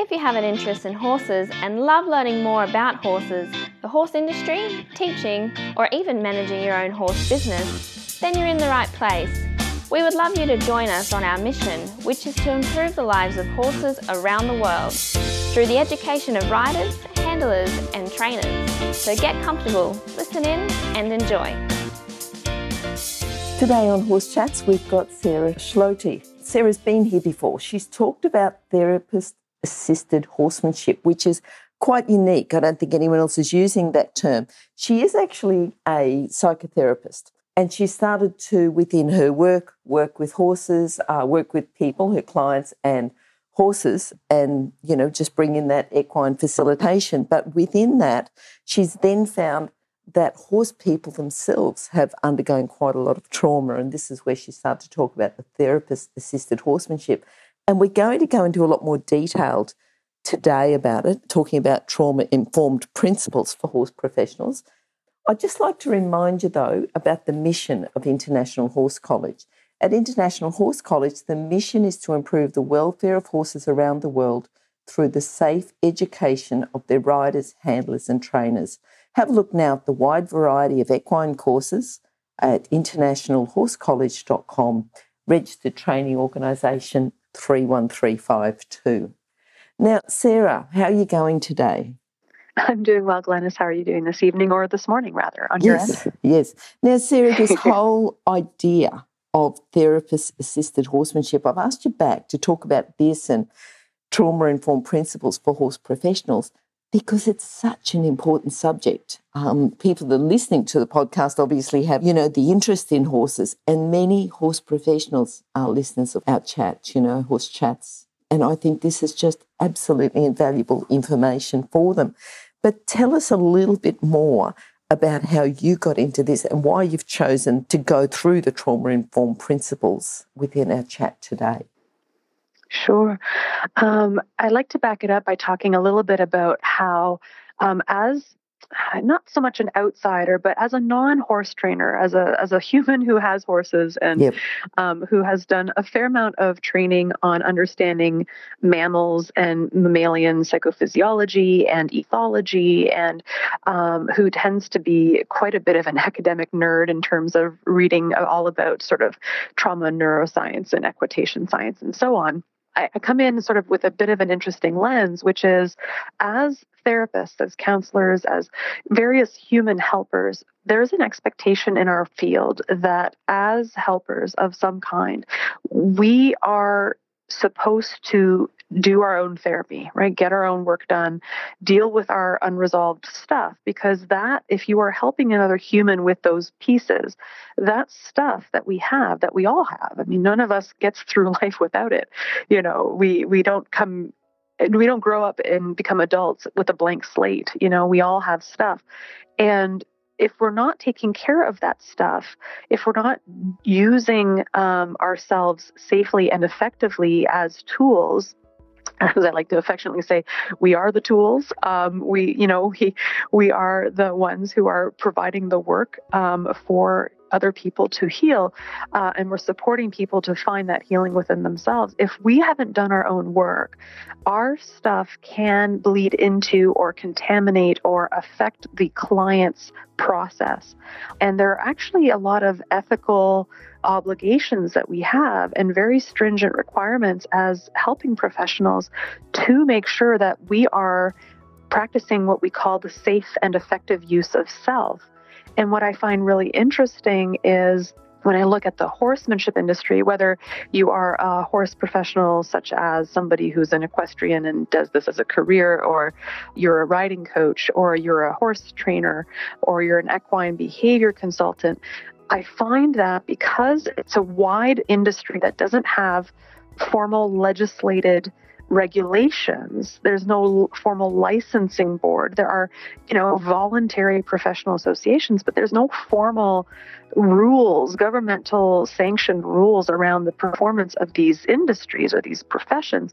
If you have an interest in horses and love learning more about horses, the horse industry, teaching, or even managing your own horse business, then you're in the right place. We would love you to join us on our mission, which is to improve the lives of horses around the world through the education of riders, handlers, and trainers. So get comfortable, listen in, and enjoy. Today on Horse Chats, we've got Sarah Schlote. Sarah's been here before. She's talked about therapist assisted horsemanship, which is quite unique. I don't think anyone else is using that term. She is actually a psychotherapist. And she started to, within her work, work with horses, uh, work with people, her clients, and horses, and you know, just bring in that equine facilitation. But within that, she's then found that horse people themselves have undergone quite a lot of trauma, and this is where she started to talk about the therapist-assisted horsemanship. And we're going to go into a lot more detailed today about it, talking about trauma-informed principles for horse professionals. I'd just like to remind you, though, about the mission of International Horse College. At International Horse College, the mission is to improve the welfare of horses around the world through the safe education of their riders, handlers, and trainers. Have a look now at the wide variety of equine courses at internationalhorsecollege.com, registered training organisation 31352. Now, Sarah, how are you going today? I'm doing well, Glenys. How are you doing this evening or this morning, rather, on yes, your end? Yes. Now, Sarah, this whole idea of therapist assisted horsemanship, I've asked you back to talk about this and trauma informed principles for horse professionals because it's such an important subject. Um, people that are listening to the podcast obviously have, you know, the interest in horses, and many horse professionals are listeners of our chat, you know, horse chats. And I think this is just absolutely invaluable information for them. But tell us a little bit more about how you got into this and why you've chosen to go through the trauma informed principles within our chat today. Sure. Um, I'd like to back it up by talking a little bit about how, um, as not so much an outsider, but as a non-horse trainer, as a as a human who has horses and yep. um, who has done a fair amount of training on understanding mammals and mammalian psychophysiology and ethology, and um, who tends to be quite a bit of an academic nerd in terms of reading all about sort of trauma neuroscience and equitation science and so on. I, I come in sort of with a bit of an interesting lens, which is as therapists, as counselors, as various human helpers, there's an expectation in our field that as helpers of some kind, we are supposed to do our own therapy, right? Get our own work done, deal with our unresolved stuff. Because that, if you are helping another human with those pieces, that stuff that we have, that we all have. I mean, none of us gets through life without it. You know, we we don't come we don't grow up and become adults with a blank slate. You know, we all have stuff. And if we're not taking care of that stuff, if we're not using um, ourselves safely and effectively as tools, as I like to affectionately say, we are the tools. Um, we, you know, we we are the ones who are providing the work um, for other people to heal, uh, and we're supporting people to find that healing within themselves. If we haven't done our own work, our stuff can bleed into or contaminate or affect the client's process, and there are actually a lot of ethical obligations that we have and very stringent requirements as helping professionals to make sure that we are practicing what we call the safe and effective use of self. And what I find really interesting is when I look at the horsemanship industry, whether you are a horse professional, such as somebody who's an equestrian and does this as a career, or you're a riding coach, or you're a horse trainer, or you're an equine behavior consultant, I find that because it's a wide industry that doesn't have formal legislated regulations. There's no formal licensing board. There are you know voluntary professional associations but there's no formal rules governmental sanctioned rules around the performance of these industries or these professions.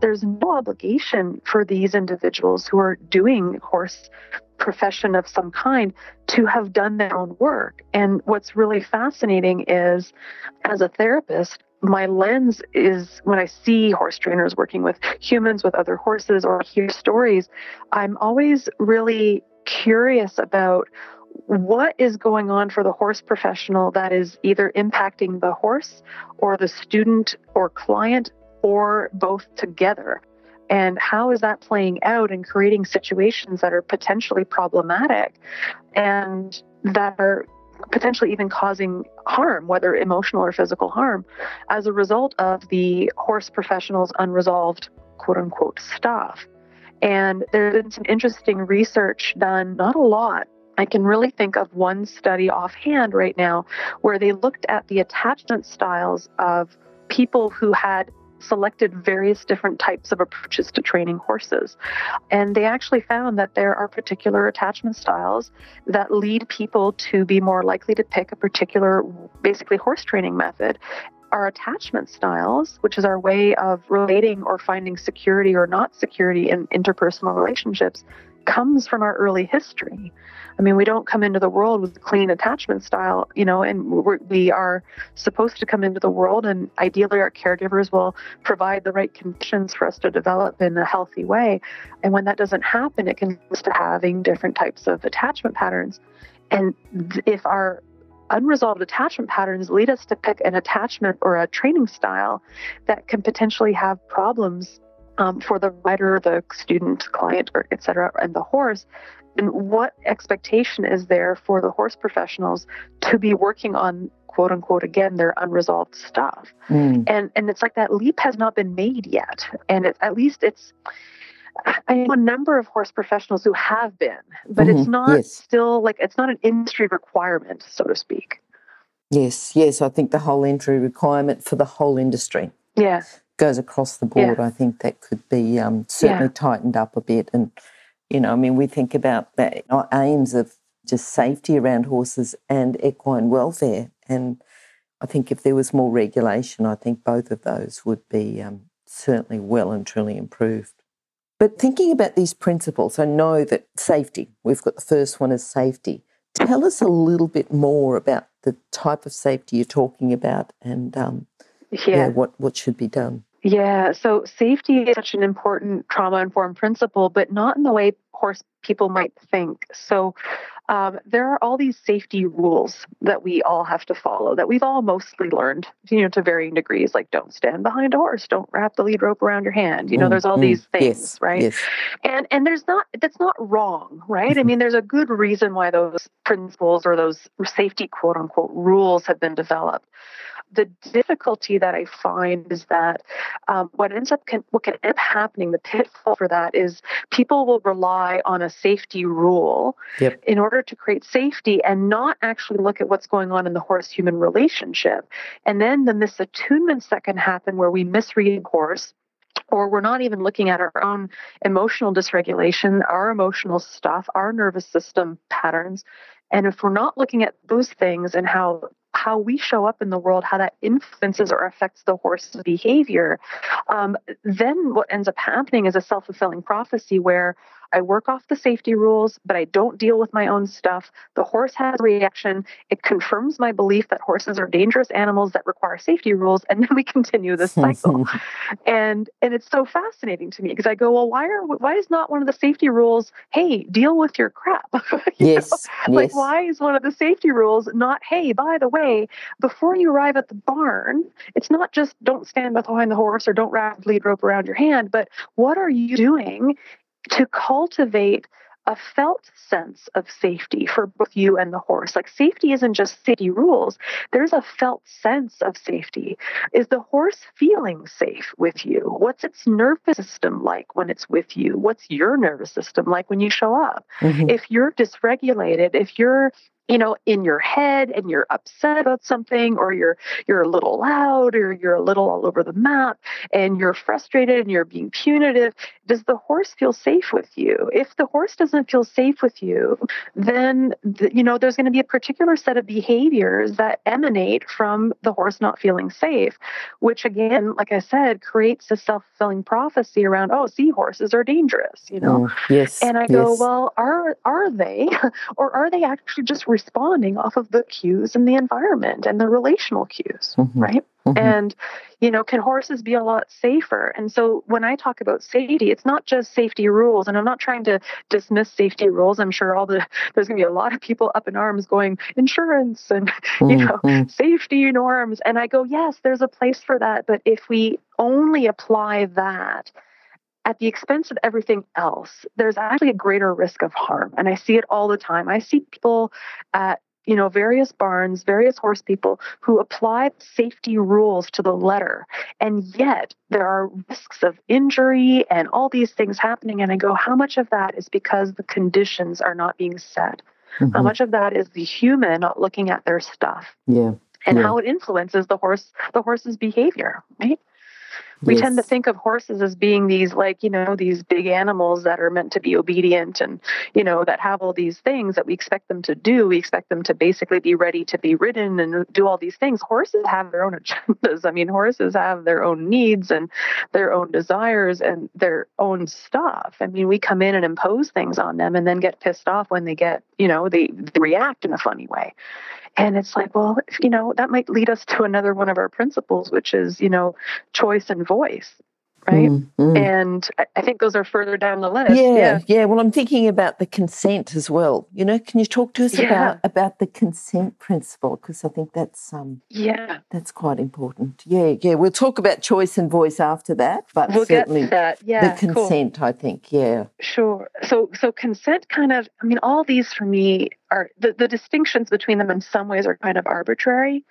There's no obligation for these individuals who are doing horse profession of some kind to have done their own work. And what's really fascinating is, as a therapist, my lens is when I see horse trainers working with humans, with other horses, or hear stories, I'm always really curious about what is going on for the horse professional that is either impacting the horse or the student or client or both together. And how is that playing out and creating situations that are potentially problematic and that are potentially even causing harm, whether emotional or physical harm, as a result of the horse professional's unresolved quote unquote stuff. And there's been some interesting research done, not a lot. I can really think of one study offhand right now where they looked at the attachment styles of people who had selected various different types of approaches to training horses. And they actually found that there are particular attachment styles that lead people to be more likely to pick a particular, basically, horse training method. Our attachment styles, which is our way of relating or finding security or not security in interpersonal relationships, comes from our early history. I mean, we don't come into the world with a clean attachment style, you know, and we're, we are supposed to come into the world, and ideally, our caregivers will provide the right conditions for us to develop in a healthy way. And when that doesn't happen, it can lead to having different types of attachment patterns. And if our unresolved attachment patterns lead us to pick an attachment or a training style that can potentially have problems um, for the rider, the student, client, or et cetera, and the horse, and what expectation is there for the horse professionals to be working on quote unquote again their unresolved stuff mm. and and it's like that leap has not been made yet and it, at least it's I know a number of horse professionals who have been, but mm-hmm. it's not yes. still like it's not an industry requirement, so to speak. Yes, yes. I think the whole entry requirement for the whole industry. Yeah. Goes across the board. Yeah. I think that could be um, certainly yeah. tightened up a bit and you know, I mean, we think about that our aims of just safety around horses and equine welfare. And I think if there was more regulation, I think both of those would be um, certainly well and truly improved. But thinking about these principles, I know that safety, we've got the first one is safety. Tell us a little bit more about the type of safety you're talking about and um, yeah. yeah, what, what should be done. Yeah, so safety is such an important trauma informed principle, but not in the way horse people might think. So um, there are all these safety rules that we all have to follow that we've all mostly learned, you know, to varying degrees, like don't stand behind a horse, don't wrap the lead rope around your hand. You know, mm, there's all mm, these things, yes, right? Yes. And and there's not that's not wrong, right? I mm-hmm. mean, there's a good reason why those principles or those safety quote unquote rules have been developed the difficulty that I find is that um, what ends up can, what can end up happening, the pitfall for that is people will rely on a safety rule yep. in order to create safety and not actually look at what's going on in the horse human relationship. And then the misattunements that can happen where we misread horse or we're not even looking at our own emotional dysregulation, our emotional stuff, our nervous system patterns. And if we're not looking at those things and how how we show up in the world, how that influences or affects the horse's behavior, um, then what ends up happening is a self fulfilling prophecy where I work off the safety rules, but I don't deal with my own stuff. The horse has a reaction. It confirms my belief that horses are dangerous animals that require safety rules, and then we continue this cycle. and and it's so fascinating to me because I go, well, why are why is not one of the safety rules, hey, deal with your crap? you yes, yes. Like why is one of the safety rules not, hey, by the way, before you arrive at the barn, it's not just don't stand behind the horse or don't wrap lead rope around your hand, but what are you doing to cultivate a felt sense of safety for both you and the horse. Like safety isn't just safety rules, there's a felt sense of safety. Is the horse feeling safe with you? What's its nervous system like when it's with you? What's your nervous system like when you show up? Mm-hmm. If you're dysregulated, if you're you know in your head and you're upset about something or you're you're a little loud or you're a little all over the map and you're frustrated and you're being punitive does the horse feel safe with you? If the horse doesn't feel safe with you then you know there's going to be a particular set of behaviors that emanate from the horse not feeling safe which again like i said creates a self-fulfilling prophecy around oh see horses are dangerous you know? Mm, yes and i go well are are they? Or are they actually just responding off of the cues in the environment and the relational cues, mm-hmm. right? Mm-hmm. And, you know, can horses be a lot safer? And so when I talk about safety, it's not just safety rules. And I'm not trying to dismiss safety rules. I'm sure all the, there's going to be a lot of people up in arms going, insurance and, mm-hmm. you know, mm-hmm. safety norms. And I go, yes, there's a place for that. But if we only apply that at the expense of everything else, there's actually a greater risk of harm. And I see it all the time. I see people at you know, various barns, various horse people who apply safety rules to the letter. And yet there are risks of injury and all these things happening. And I go, how much of that is because the conditions are not being set? Mm-hmm. How much of that is the human not looking at their stuff? Yeah. And yeah. how it influences the horse, the horse's behavior, right? We yes. tend to think of horses as being these like you know these big animals that are meant to be obedient and you know that have all these things that we expect them to do. We expect them to basically be ready to be ridden and do all these things. Horses have their own agendas. I mean horses have their own needs and their own desires and their own stuff. I mean we come in and impose things on them and then get pissed off when they get you know they, they react in a funny way and it's like, well, you know, that might lead us to another one of our principles, which is, you know, choice and voice right? Mm, mm. And I think those are further down the list. Yeah, yeah, yeah, Well, I'm thinking about the consent as well. You know, can you talk to us yeah. about about the consent principle? Because I think that's um yeah that's quite important. Yeah, yeah. We'll talk about choice and voice after that, but we'll certainly that. Yeah, the consent. Cool. I think. Yeah. Sure. So so consent kind of. I mean, all these for me are the the distinctions between them in some ways are kind of arbitrary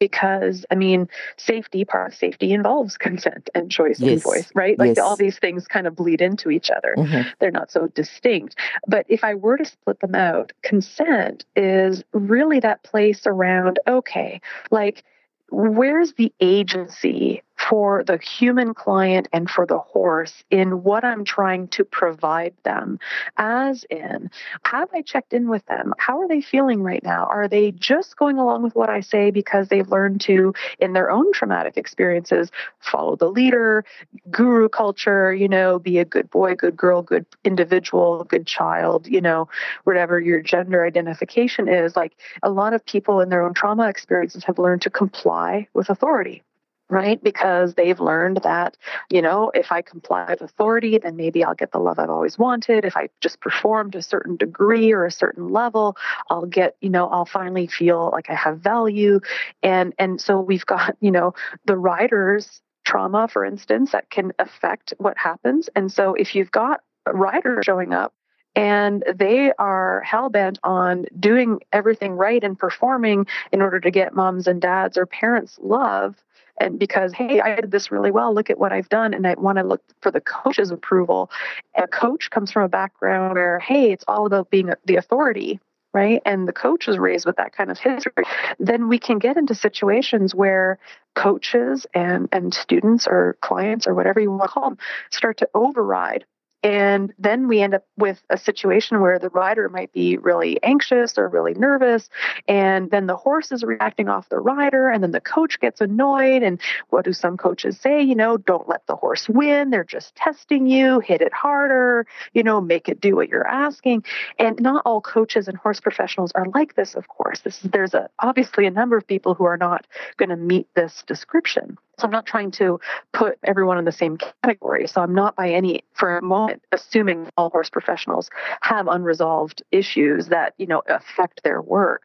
because I mean, safety, part of safety involves consent and choice yes. and voice, right? Like yes. all these things kind of bleed into each other. Mm-hmm. They're not so distinct. But if I were to split them out, consent is really that place around, okay, like, where's the agency for the human client and for the horse in what I'm trying to provide them. As in, have I checked in with them? How are they feeling right now? Are they just going along with what I say because they've learned to, in their own traumatic experiences, follow the leader, guru culture, you know, be a good boy, good girl, good individual, good child, you know, whatever your gender identification is? Like a lot of people in their own trauma experiences have learned to comply with authority right? Because they've learned that, you know, if I comply with authority, then maybe I'll get the love I've always wanted. If I just perform to a certain degree or a certain level, I'll get, you know, I'll finally feel like I have value. And and so we've got, you know, the riders trauma, for instance, that can affect what happens. And so if you've got a rider showing up and they are hell bent on doing everything right and performing in order to get moms and dads or parents love and because hey i did this really well look at what i've done and i want to look for the coach's approval. A coach comes from a background where hey it's all about being the authority right? And the coach is raised with that kind of history. Then we can get into situations where coaches and and students or clients or whatever you want to call them start to override and then we end up with a situation where the rider might be really anxious or really nervous. And then the horse is reacting off the rider. And then the coach gets annoyed. And what do some coaches say? You know, don't let the horse win. They're just testing you. Hit it harder. You know, make it do what you're asking. And not all coaches and horse professionals are like this, of course. This is, there's a, obviously a number of people who are not going to meet this description. So I'm not trying to put everyone in the same category. So I'm not by any for a moment assuming all horse professionals have unresolved issues that, you know, affect their work.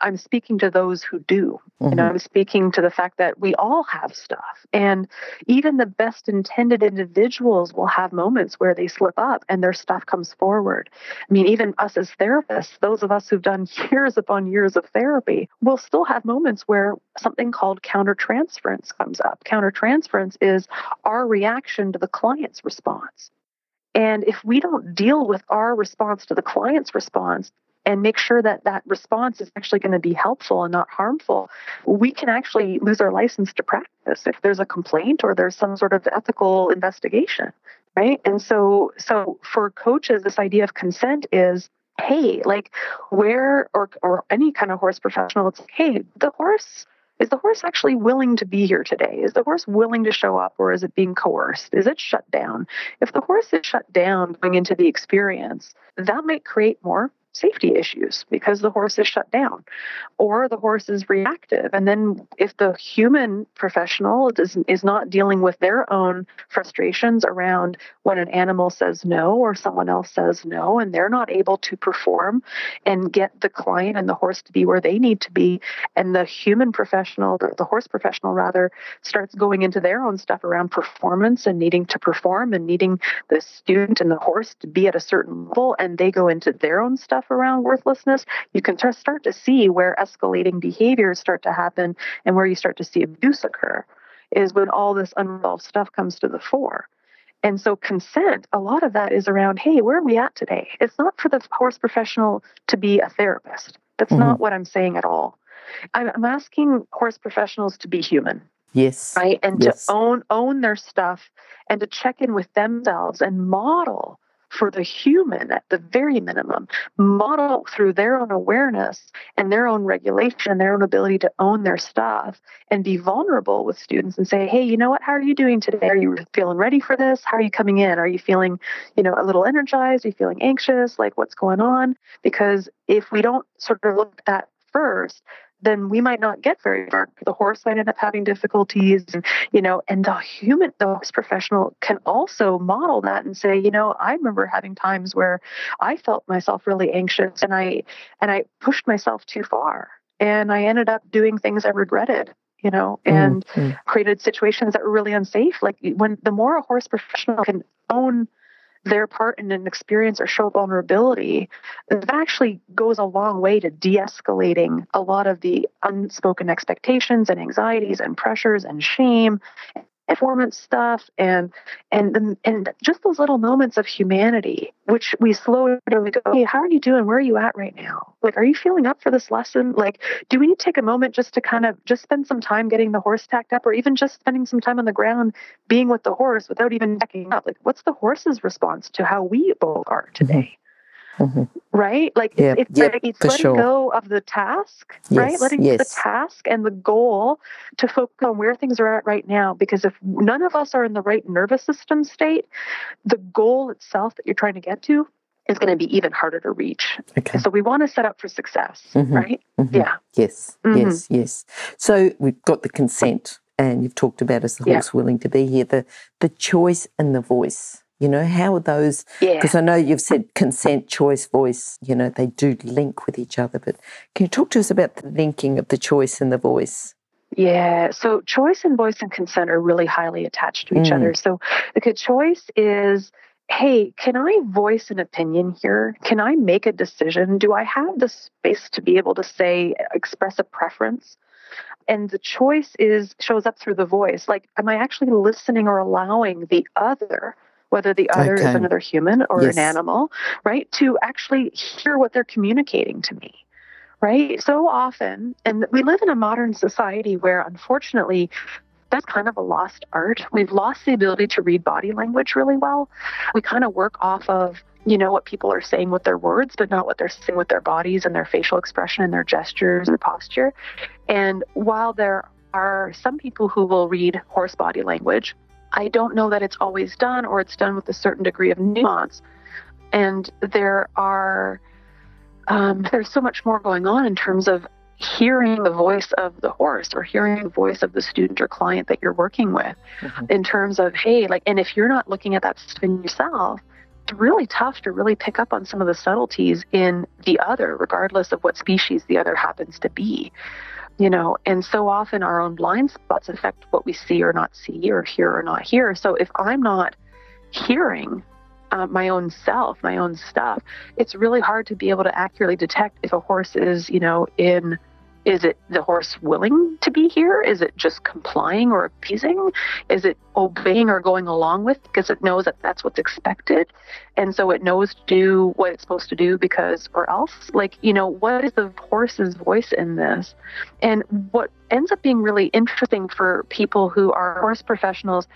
I'm speaking to those who do. Mm-hmm. And I'm speaking to the fact that we all have stuff. And even the best intended individuals will have moments where they slip up and their stuff comes forward. I mean, even us as therapists, those of us who've done years upon years of therapy, will still have moments where something called countertransference comes up. Countertransference is our reaction to the client's response. And if we don't deal with our response to the client's response and make sure that that response is actually going to be helpful and not harmful, we can actually lose our license to practice if there's a complaint or there's some sort of ethical investigation, right? And so so for coaches this idea of consent is hey, like where or or any kind of horse professional it's like, hey, the horse is the horse actually willing to be here today? Is the horse willing to show up or is it being coerced? Is it shut down? If the horse is shut down going into the experience, that might create more safety issues because the horse is shut down or the horse is reactive. And then if the human professional is, is not dealing with their own frustrations around when an animal says no or someone else says no and they're not able to perform and get the client and the horse to be where they need to be and the human professional the, the horse professional rather starts going into their own stuff around performance and needing to perform and needing the student and the horse to be at a certain level and they go into their own stuff around worthlessness you can start to see where escalating behaviors start to happen and where you start to see abuse occur is when all this unresolved stuff comes to the fore and so consent, a lot of that is around, hey, where are we at today? It's not for the horse professional to be a therapist. That's mm-hmm. not what I'm saying at all. I'm, I'm, asking horse professionals to be human. Yes. Right. And yes. to own own their stuff and to check in with themselves and model for the human at the very minimum, model through their own awareness and their own regulation their own ability to own their stuff and be vulnerable with students and say, hey, you know what? How are you doing today? Are you feeling ready for this? How are you coming in? Are you feeling, you know, a little energized? Are you feeling anxious? Like what's going on? Because if we don't sort of look at that first, then we might not get very far. The horse might end up having difficulties, and, you know, and the human, the horse professional can also model that and say, you know, I remember having times where I felt myself really anxious and I and I pushed myself too far, and I ended up doing things I regretted you know, and mm-hmm. created situations that were really unsafe. Like when the more a horse professional can own their part in an experience or show vulnerability, that actually goes a long way to de escalating a lot of the unspoken expectations and anxieties and pressures and shame performance stuff and and and just those little moments of humanity which we slow down we go hey how are you doing? Where are you at right now? Like are you feeling up for this lesson? Like do we need to take a moment just to kind of just spend some time getting the horse tacked up or even just spending some time on the ground being with the horse without even checking up? Like what's the horse's response to how we both are today Mm-hmm. Right? Like yep, it's, yep, it's letting sure. go of the task, yes, right? Letting yes. the task and the goal to focus on where things are at right now. Because if none of us are in the right nervous system state, the goal itself that you're trying to get to is going to be even harder to reach. Okay. So we want to set up for success, mm-hmm. right? Mm-hmm. Yeah. Yes, yes, yes. So we've got the consent, and you've talked about as the horse yeah. willing to be here, the the choice and the voice. You know, how are those? Because yeah. I know you've said consent, choice, voice, you know, they do link with each other. But can you talk to us about the linking of the choice and the voice? Yeah, so choice and voice and consent are really highly attached to each mm. other. So the choice is hey, can I voice an opinion here? Can I make a decision? Do I have the space to be able to say, express a preference? And the choice is shows up through the voice. Like, am I actually listening or allowing the other whether the other okay. is another human or yes. an animal, right? To actually hear what they're communicating to me, right? So often, and we live in a modern society where unfortunately, that's kind of a lost art. We've lost the ability to read body language really well. We kind of work off of you know what people are saying with their words, but not what they're saying with their bodies and their facial expression and their gestures and posture. And while there are some people who will read horse body language, I don't know that it's always done or it's done with a certain degree of nuance. And there are um, there's so much more going on in terms of hearing the voice of the horse or hearing the voice of the student or client that you're working with mm-hmm. in terms of hey like and if you're not looking at that stuff in yourself it's really tough to really pick up on some of the subtleties in the other regardless of what species the other happens to be you know and so often our own blind spots affect what we see or not see or hear or not hear. So if i'm not hearing uh, my own self my own stuff it's really hard to be able to accurately detect if a horse is you know in is it the horse willing to be here? Is it just complying or appeasing? Is it obeying or going along with because it knows that that's what's expected? And so it knows to do what it's supposed to do because, or else? Like, you know, what is the horse's voice in this? And what ends up being really interesting for people who are horse professionals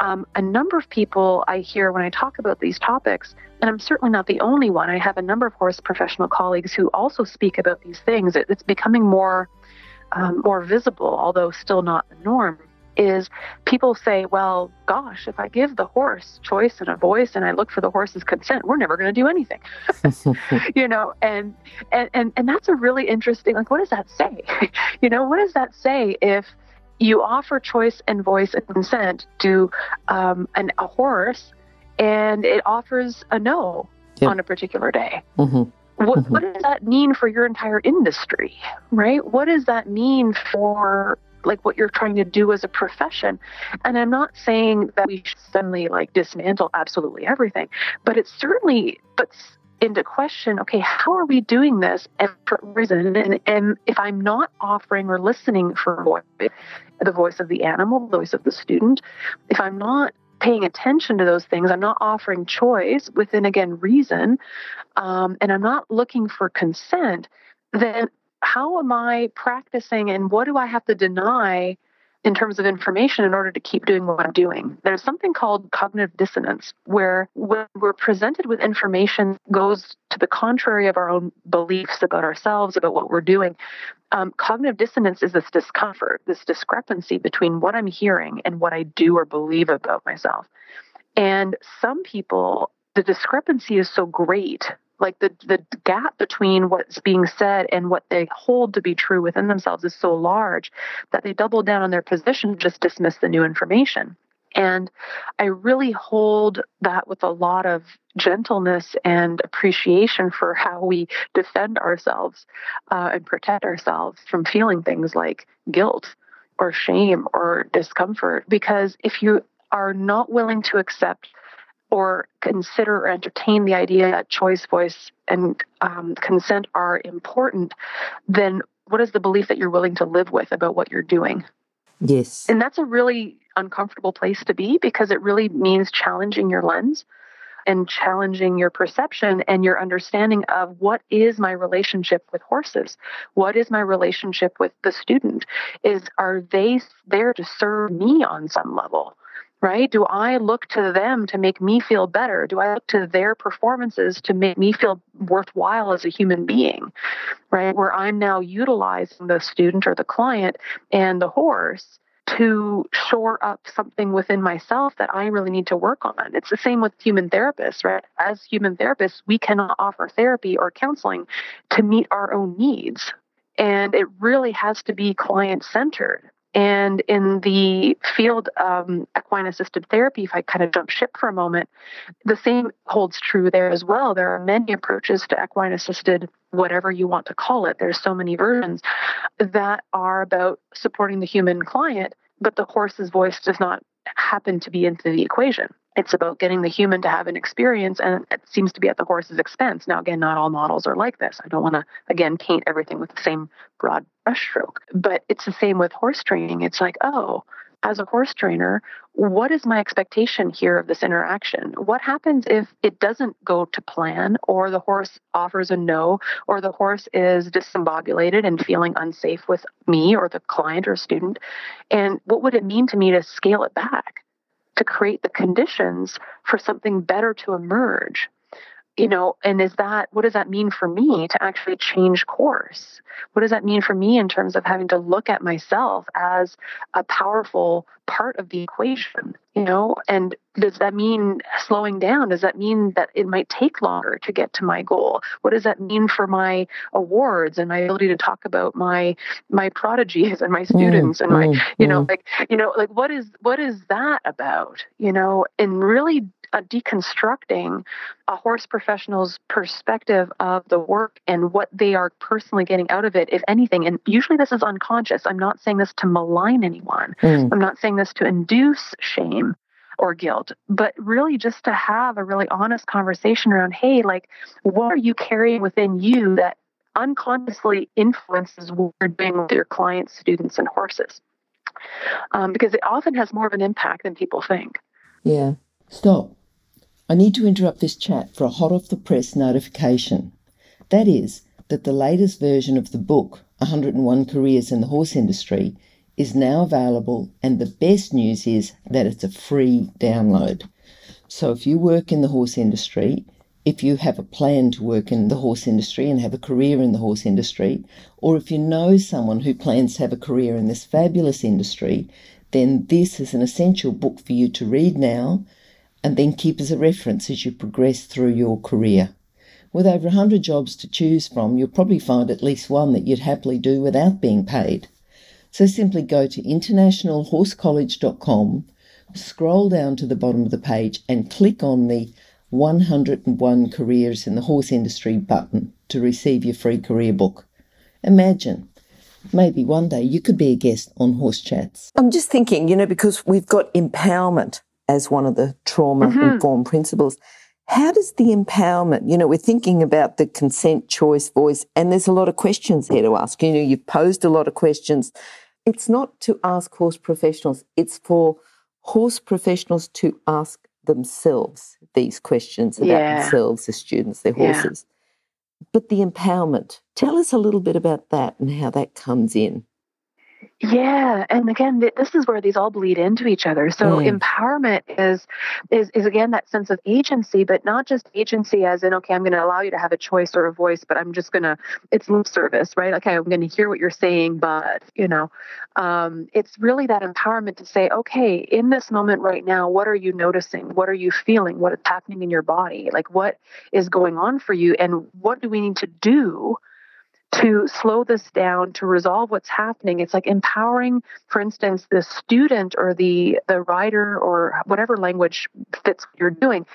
um, a number of people I hear when I talk about these topics, and I'm certainly not the only one. I have a number of horse professional colleagues who also speak about these things. It, it's becoming more um, more visible, although still not the norm. is people say, well, gosh, if I give the horse choice and a voice and I look for the horse's consent, we're never going to do anything. you know, and, and, and, and that's a really interesting, like, what does that say? you know, what does that say if you offer choice and voice and consent to um, an, a horse and it offers a no on a particular day? Mm-hmm. What, mm-hmm. what does that mean for your entire industry, right? What does that mean for like what you're trying to do as a profession? And I'm not saying that we should suddenly like dismantle absolutely everything, but it certainly puts into question okay how are we doing this and for reason and, and if i'm not offering or listening for voice, the voice of the animal the voice of the student if i'm not paying attention to those things. I'm not offering choice within, again, reason, um, and I'm not looking for consent, then how am I practicing and what do I have to deny in terms of information in order to keep doing what I'm doing. There's something called cognitive dissonance, where when we're presented with information goes to the contrary of our own beliefs about ourselves, about what we're doing. Um, cognitive dissonance is this discomfort, this discrepancy between what I'm hearing and what I do or believe about myself. And some people, the discrepancy is so great like the the gap between what's being said and what they hold to be true within themselves is so large that they double down on their position just dismiss the new information. And i really hold that with a lot of gentleness and appreciation for how we defend ourselves uh, and protect ourselves from feeling things like guilt or shame or discomfort. Because if you are not willing to accept or consider or entertain the idea that choice, voice, and um, consent are important, then what is the belief that you're willing to live with about what you're doing? Yes. And that's a really uncomfortable place to be because it really means challenging your lens and challenging your perception and your understanding of what is my relationship with horses what is my relationship with the student is are they there to serve me on some level right? Do I look to them to make me feel better? Do I look to their performances to make me feel worthwhile as a human being, right? Where I'm now utilizing the student or the client and the horse to shore up something within myself that I really need to work on. It's the same with human therapists, right? As human therapists, we cannot offer therapy or counseling to meet our own needs. And it really has to be client centered and in the field of um, equine assisted therapy, if I kind of jump ship for a moment, the same holds true there as well. There are many approaches to equine assisted, whatever you want to call it. There's so many versions that are about supporting the human client, but the horse's voice does not happen to be into the equation. It's about getting the human to have an experience, and it seems to be at the horse's expense. Now, again, not all models are like this. I don't want to, again, paint everything with the same broad brushstroke, but it's the same with horse training. It's like, oh, as a horse trainer, what is my expectation here of this interaction? What happens if it doesn't go to plan, or the horse offers a no, or the horse is discombobulated and feeling unsafe with me or the client or student? And what would it mean to me to scale it back? to create the conditions for something better to emerge you know and is that what does that mean for me to actually change course? What does that mean for me in terms of having to look at myself as a powerful part of the equation you know and does that mean slowing down does that mean that it might take longer to get to my goal what does that mean for my awards and my ability to talk about my my prodigies and my mm, students mm, and my mm, you know mm. like you know like what is what is that about you know and really uh, deconstructing a horse professional's perspective of the work and what they are personally getting out of it, if anything. And usually this is unconscious. I'm not saying this to malign anyone. Mm. I'm not saying this to induce shame or guilt, but really just to have a really honest conversation around, hey, like, what are you carrying within you that unconsciously influences what you're doing with your clients, students, and horses? Um, because it often has more of an impact than people think. Yeah. Stop. I need to interrupt this chat for a hot off the press notification. That is, that the latest version of the book, 101 Careers in the Horse Industry, is now available, and the best news is that it's a free download. So if you work in the horse industry, if you have a plan to work in the horse industry and have a career in the horse industry, or if you know someone who plans to have a career in this fabulous industry, then this is an essential book for you to read now and then keep as a reference as you progress through your career. With over 100 jobs to choose from, you'll probably find at least one that you'd happily do without being paid. So simply go to internationalhorsecollege.com, scroll down to the bottom of the page, and click on the 101 Careers in the Horse Industry button to receive your free career book. Imagine maybe one day you could be a guest on Horse Chats. I'm just thinking, you know, because we've got empowerment as one of the trauma informed mm-hmm. principles. How does the empowerment, you know, we're thinking about the consent, choice, voice, and there's a lot of questions here to ask. You know, you've posed a lot of questions. It's not to ask horse professionals, it's for horse professionals to ask themselves these questions about yeah. themselves, the students, their horses. Yeah. But the empowerment, tell us a little bit about that and how that comes in. Yeah, and again, this is where these all bleed into each other. So mm. empowerment is is is again that sense of agency, but not just agency as in okay, I'm going to allow you to have a choice or a voice, but I'm just going to it's lip service, right? Okay, I'm going to hear what you're saying, but you know, um, it's really that empowerment to say, okay, in this moment right now, what are you noticing? What are you feeling? What is happening in your body? Like what is going on for you, and what do we need to do? To slow this down to resolve what's happening. It's like empowering for instance the student or the the writer or whatever language fits what you're doing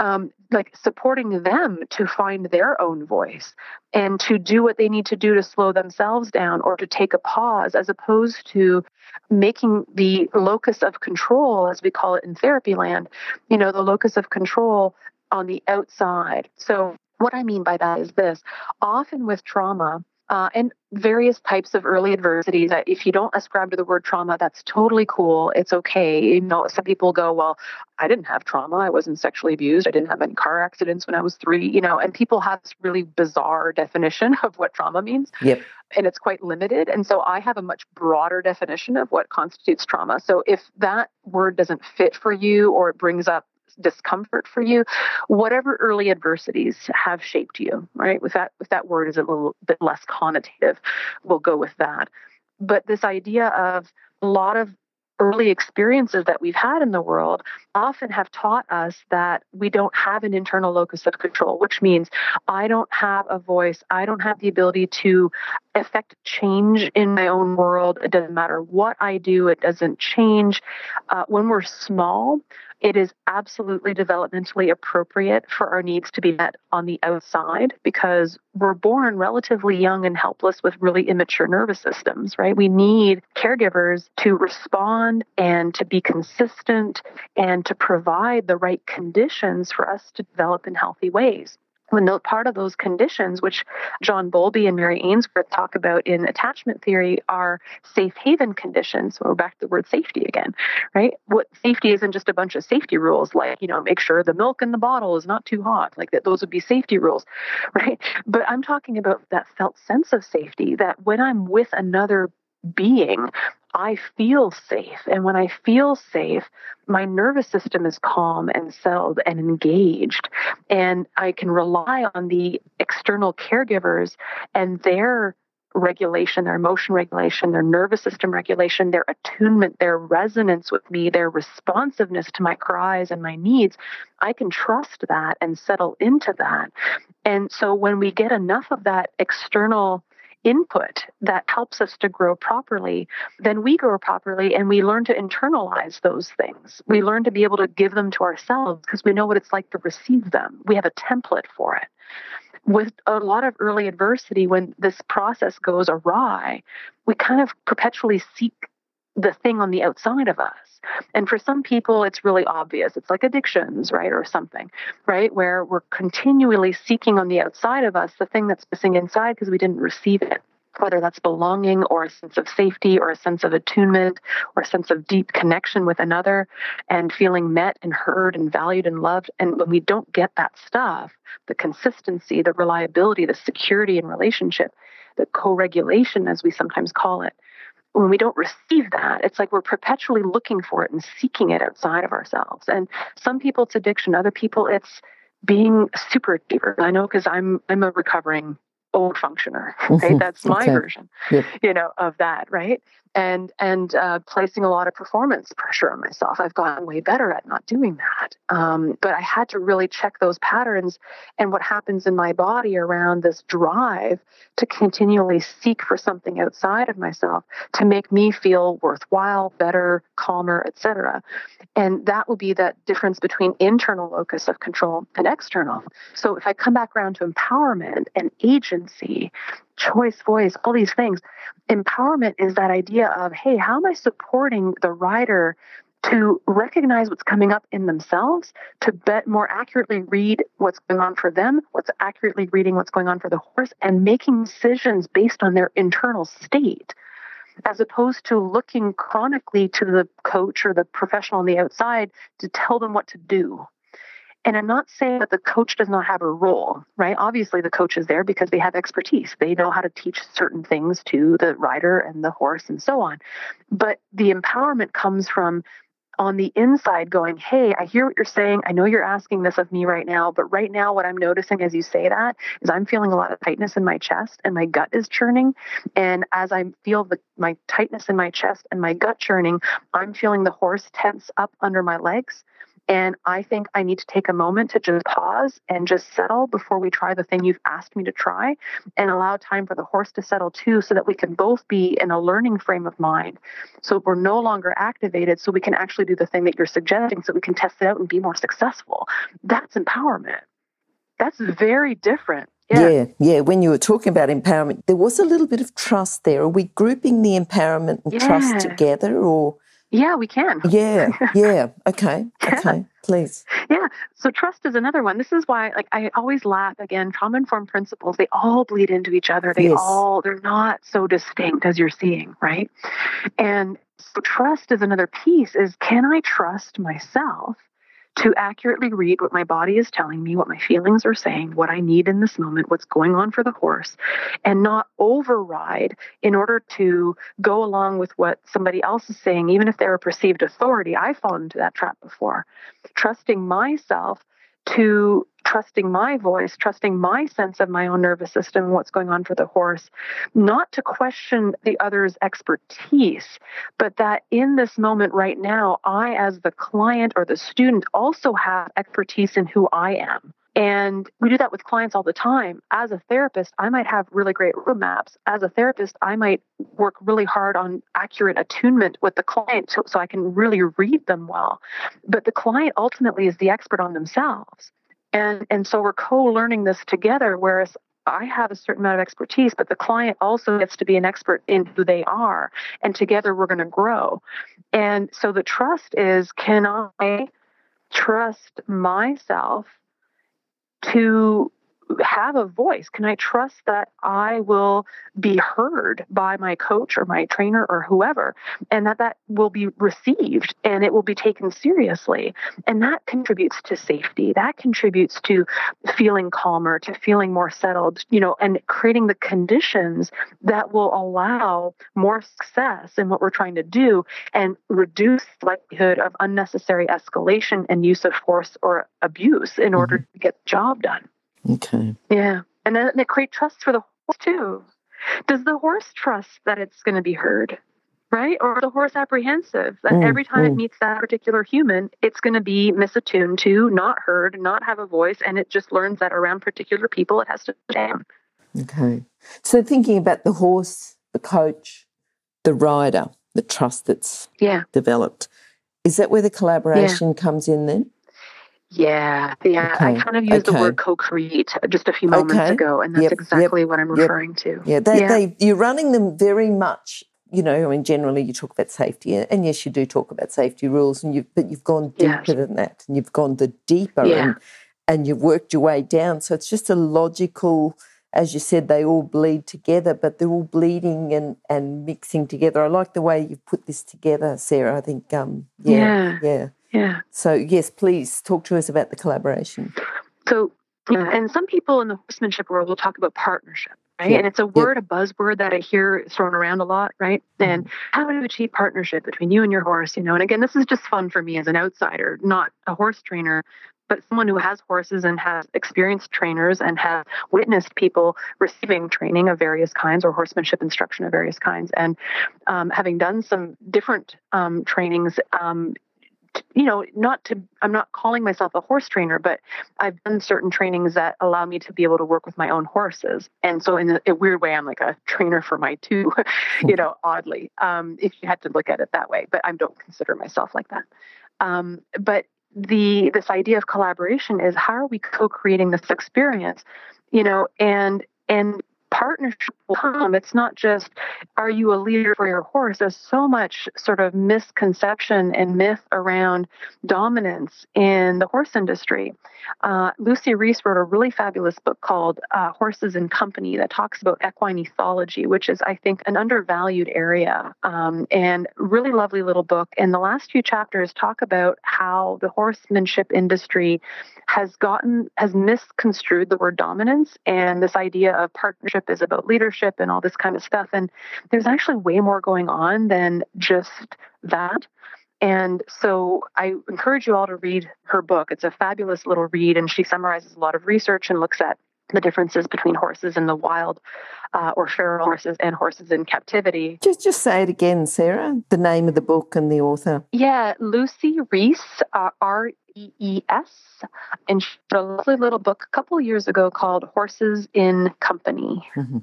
um, like supporting them to find their own voice and to do what they need to do to slow themselves down or to take a pause as opposed to making the locus of control as we call it in therapy land you know the locus of control on the outside. So what I mean by that is this. Often with trauma, uh, and various types of early adversity that if you don't ascribe to the word trauma that's totally cool. It's okay. You know some people go well i didn't have trauma. I wasn't sexually abused. I didn't have any car accidents when i was three you know and people have this really bizarre definition of what trauma means yep. and it's quite limited and so i have a much broader definition of what constitutes trauma. So if that word doesn't fit for you or it brings up discomfort for you, whatever early adversities have shaped you, right? With that, with that word is a little bit less connotative, we'll go with that. But this idea of a lot of early experiences that we've had in the world often have taught us that we don't have an internal locus of control, which means I don't have a voice. I don't have the ability to affect change in my own world. It doesn't matter what I do, it doesn't change. Uh, when we're small, it is absolutely developmentally appropriate for our needs to be met on the outside because we're born relatively young and helpless with really immature nervous systems, right? We need caregivers to respond and to be consistent and to provide the right conditions for us to develop in healthy ways when the, part of those conditions, which John Bowlby and Mary Ainsworth talk about in attachment theory, are safe haven conditions. So we're back to the word safety again, right? What safety isn't just a bunch of safety rules, like you know, make sure the milk in the bottle is not too hot, like that. Those would be safety rules, right? But I'm talking about that felt sense of safety. That when I'm with another being I feel safe. And when I feel safe, my nervous system is calm and settled and engaged. And I can rely on the external caregivers and their regulation, their emotion regulation, their nervous system regulation, their attunement, their resonance with me, their responsiveness to my cries and my needs. I can trust that and settle into that. And so when we get enough of that external input that helps us to grow properly, then we grow properly and we learn to internalize those things. We learn to be able to give them to ourselves because we know what it's like to receive them. We have a template for it. With a lot of early adversity, when this process goes awry, we kind of perpetually seek the thing on the outside of us. And for some people, it's really obvious. It's like addictions, right? Or something, right? Where we're continually seeking on the outside of us the thing that's missing inside because we didn't receive it. Whether that's belonging or a sense of safety or a sense of attunement or a sense of deep connection with another and feeling met and heard and valued and loved. And when we don't get that stuff, the consistency, the reliability, the security in relationship, the co regulation, as we sometimes call it, when we don't receive that, it's like we're perpetually looking for it and seeking it outside of ourselves. And some people it's addiction, other people it's being super achiever. I know because I'm I'm a recovering overfunctioner, right? Mm-hmm. That's my okay. version, yep. you know, of that, right? And and uh, placing a lot of performance pressure on myself. I've gotten way better at not doing that, um, but I had to really check those patterns and what happens in my body around this drive to continually seek for something outside of myself to make me feel worthwhile, better, calmer, etc. And that will be that difference between internal locus of control and external. So if I come back around to empowerment and agency, choice, voice, all these things, empowerment is that idea of, hey, how am I supporting the rider to recognize what's coming up in themselves, to bet more accurately read what's going on for them, what's accurately reading what's going on for the horse, and making decisions based on their internal state as opposed to looking chronically to the coach or the professional on the outside to tell them what to do. And I'm not saying that the coach does not have a role, right? Obviously, the coach is there because they have expertise. They know how to teach certain things to the rider and the horse and so on. But the empowerment comes from on the inside going, Hey, I hear what you're saying. I know you're asking this of me right now, but right now, what I'm noticing as you say that is I'm feeling a lot of tightness in my chest and my gut is churning. And as I feel the, my tightness in my chest and my gut churning, I'm feeling the horse tense up under my legs. And I think I need to take a moment to just pause and just settle before we try the thing you've asked me to try and allow time for the horse to settle too, so that we can both be in a learning frame of mind. So we're no longer activated, so we can actually do the thing that you're suggesting, so we can test it out and be more successful. That's empowerment. That's very different. Yeah. yeah. yeah, When you were talking about empowerment, there was a little bit of trust there. Are we grouping the empowerment and yeah. trust together, or yeah, we can. Yeah, yeah. Okay, okay, please. Yeah. So trust is another one. This is why, like, I always laugh again. Trauma informed principles they all bleed into each other. They yes. all they're not so distinct as you're seeing, right? And so trust is another piece. Is can I trust myself to accurately read what my body is telling me, what my feelings are saying, what I need in this moment, what's going on for the horse, and not override in order to go along with what somebody else is saying, even if they're a perceived authority. I've fallen into that trap before. Trusting myself to trusting my voice, trusting my sense of my own nervous system, what's going on for the horse, not to question the other's expertise, but that in this moment right now, I, as the client or the student, also have expertise in who I am. And we do that with clients all the time. As a therapist, I might have really great roadmaps. As a therapist, I might work really hard on accurate attunement with the client so, so I can really read them well. But the client ultimately is the expert on themselves. And, and so we're co learning this together, whereas I have a certain amount of expertise, but the client also gets to be an expert in who they are. And together we're going to grow. And so the trust is can I trust myself to have a voice? Can I trust that I will be heard by my coach or my trainer or whoever, and that that will be received and it will be taken seriously? And that contributes to safety. That contributes to feeling calmer, to feeling more settled, you know, and creating the conditions that will allow more success in what we're trying to do and reduce the likelihood of unnecessary escalation and use of force or abuse in order mm-hmm. to get the job done. Okay. Yeah. And then it create trust for the horse too. Does the horse trust that it's going to be heard? Right? Or the horse apprehensive that mm, every time mm. it meets that particular human, it's going to be misattuned to, not heard, not have a voice, and it just learns that around particular people it has to down. Okay. So thinking about the horse, the coach, the rider, the trust that's yeah. developed, is that where the collaboration yeah. comes in then? Yeah, yeah. Okay. I kind of used okay. the word co-create just a few moments okay. ago, and that's yep. exactly yep. what I'm referring yep. to. Yeah, they, yeah. They, you're running them very much. You know, I mean, generally you talk about safety, and yes, you do talk about safety rules, and you but you've gone deeper yes. than that, and you've gone the deeper, yeah. and and you've worked your way down. So it's just a logical, as you said, they all bleed together, but they're all bleeding and and mixing together. I like the way you've put this together, Sarah. I think, um, yeah, yeah. yeah. Yeah. So, yes, please talk to us about the collaboration. So, and some people in the horsemanship world will talk about partnership, right? Yep. And it's a word, yep. a buzzword that I hear thrown around a lot, right? Mm-hmm. And how to achieve partnership between you and your horse, you know? And again, this is just fun for me as an outsider, not a horse trainer. but someone who has horses and has experienced trainers and has witnessed people receiving training of various kinds or horsemanship instruction of various kinds. And um, having done some different um, trainings, um, you know, not to, I'm not calling myself a horse trainer, but I've done certain trainings that allow me to be able to work with my own horses. And so, in a, weird way, I'm like a trainer for my two, you know, oddly, um, if you had to look at it that way. But I don't consider myself like that. Um, but the this idea of collaboration is how are we co-creating this experience, you know, and and partnership will come. It's not just, are you a leader for your horse? There's so much sort of misconception and myth around dominance in the horse industry. Uh, Lucy Rees wrote a really fabulous book called uh, Horses in Company that talks about equine ethology, which is, I think, an undervalued area um, and really lovely little book. And the last few chapters talk about how the horsemanship industry has gotten, has misconstrued the word dominance and this idea of partnership is about leadership and all this kind of stuff. And there's actually way more going on than just that. And so I encourage you all to read her book. It's a fabulous little read, and she summarizes a lot of research and looks at the differences between horses in the wild uh, or feral horses and horses in captivity. Just just say it again, Sarah. The name of the book and the author. Yeah, Lucy Rees, uh, R E E S, and she wrote a lovely little book a couple years ago called Horses in Company. Mm-hmm.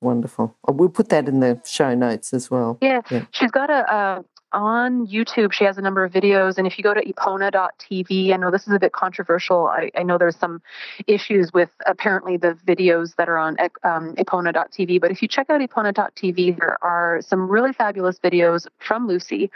Wonderful. Oh, we'll put that in the show notes as well. Yeah, yeah. she's got a, a on YouTube, she has a number of videos. And if you go to epona.tv, I know this is a bit controversial. I, I know there's some issues with apparently the videos that are on um, epona.tv. But if you check out epona.tv, there are some really fabulous videos from Lucy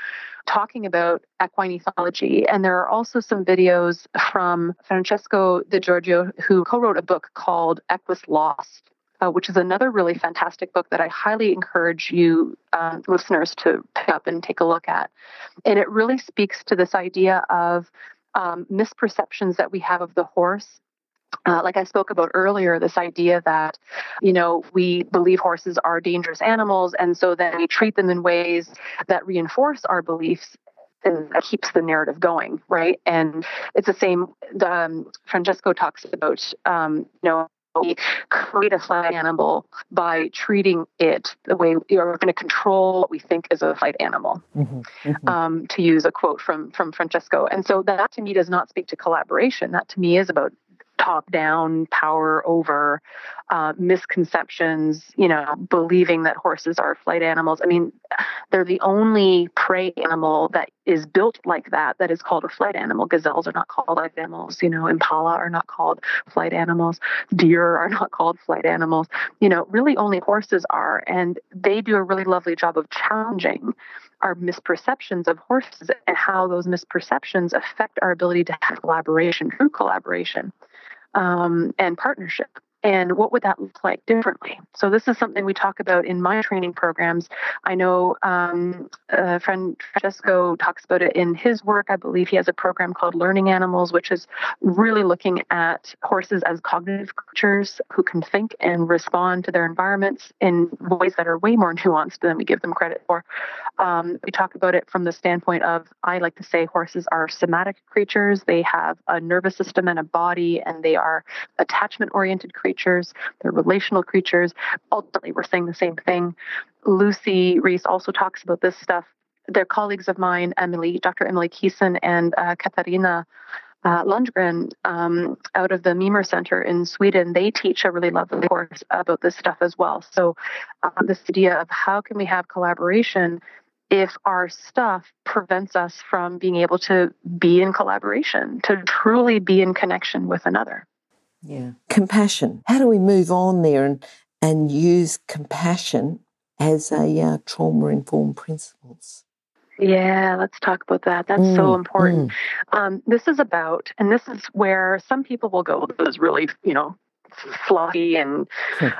talking about equine ethology. And there are also some videos from Francesco De Giorgio, who co wrote a book called Equus Lost uh, which is another really fantastic book that I highly encourage you um, listeners to pick up and take a look at. And it really speaks to this idea of um, misperceptions that we have of the horse. Uh, like I spoke about earlier, this idea that, you know, we believe horses are dangerous animals, and so then we treat them in ways that reinforce our beliefs and that keeps the narrative going, right? And it's the same. Um, Francesco talks about, um, you know, we create a flight animal by treating it the way we're going to control what we think is a flight animal, mm-hmm, mm-hmm. Um, to use a quote from from Francesco. And so that to me does not speak to collaboration. That to me is about top down power over uh, misconceptions, you know, believing that horses are flight animals. I mean, they're the only prey animal that is built like that, that is called a flight animal. Gazelles are not called flight animals, you know, impala are not called flight animals, deer are not called flight animals. You know, really only horses are. And they do a really lovely job of challenging our misperceptions of horses and how those misperceptions affect our ability to have collaboration, true collaboration um, and partnership. And what would that look like differently? So, this is something we talk about in my training programs. I know um, a friend Francesco talks about it in his work. I believe he has a program called Learning Animals, which is really looking at horses as cognitive creatures who can think and respond to their environments in ways that are way more nuanced than we give them credit for. Um, we talk about it from the standpoint of I like to say horses are somatic creatures, they have a nervous system and a body, and they are attachment oriented creatures creatures, they're relational creatures. Ultimately, we're saying the same thing. Lucy Rees also talks about this stuff. They're colleagues of mine, Emily, Dr. Emily Kieson, and uh, Katharina uh, Lundgren um, out of the Mimer Center in Sweden, they teach a really lovely course about this stuff as well. So, um, this idea of how can we have collaboration if our stuff prevents us from being able to be in collaboration, to truly be in connection with another. Yeah. Compassion. How do we move on there and, and use compassion as a uh, trauma informed principles? Yeah, let's talk about that. That's mm, so important. Mm. Um, this is about, and this is where some people will go, this is really, you know, fluffy and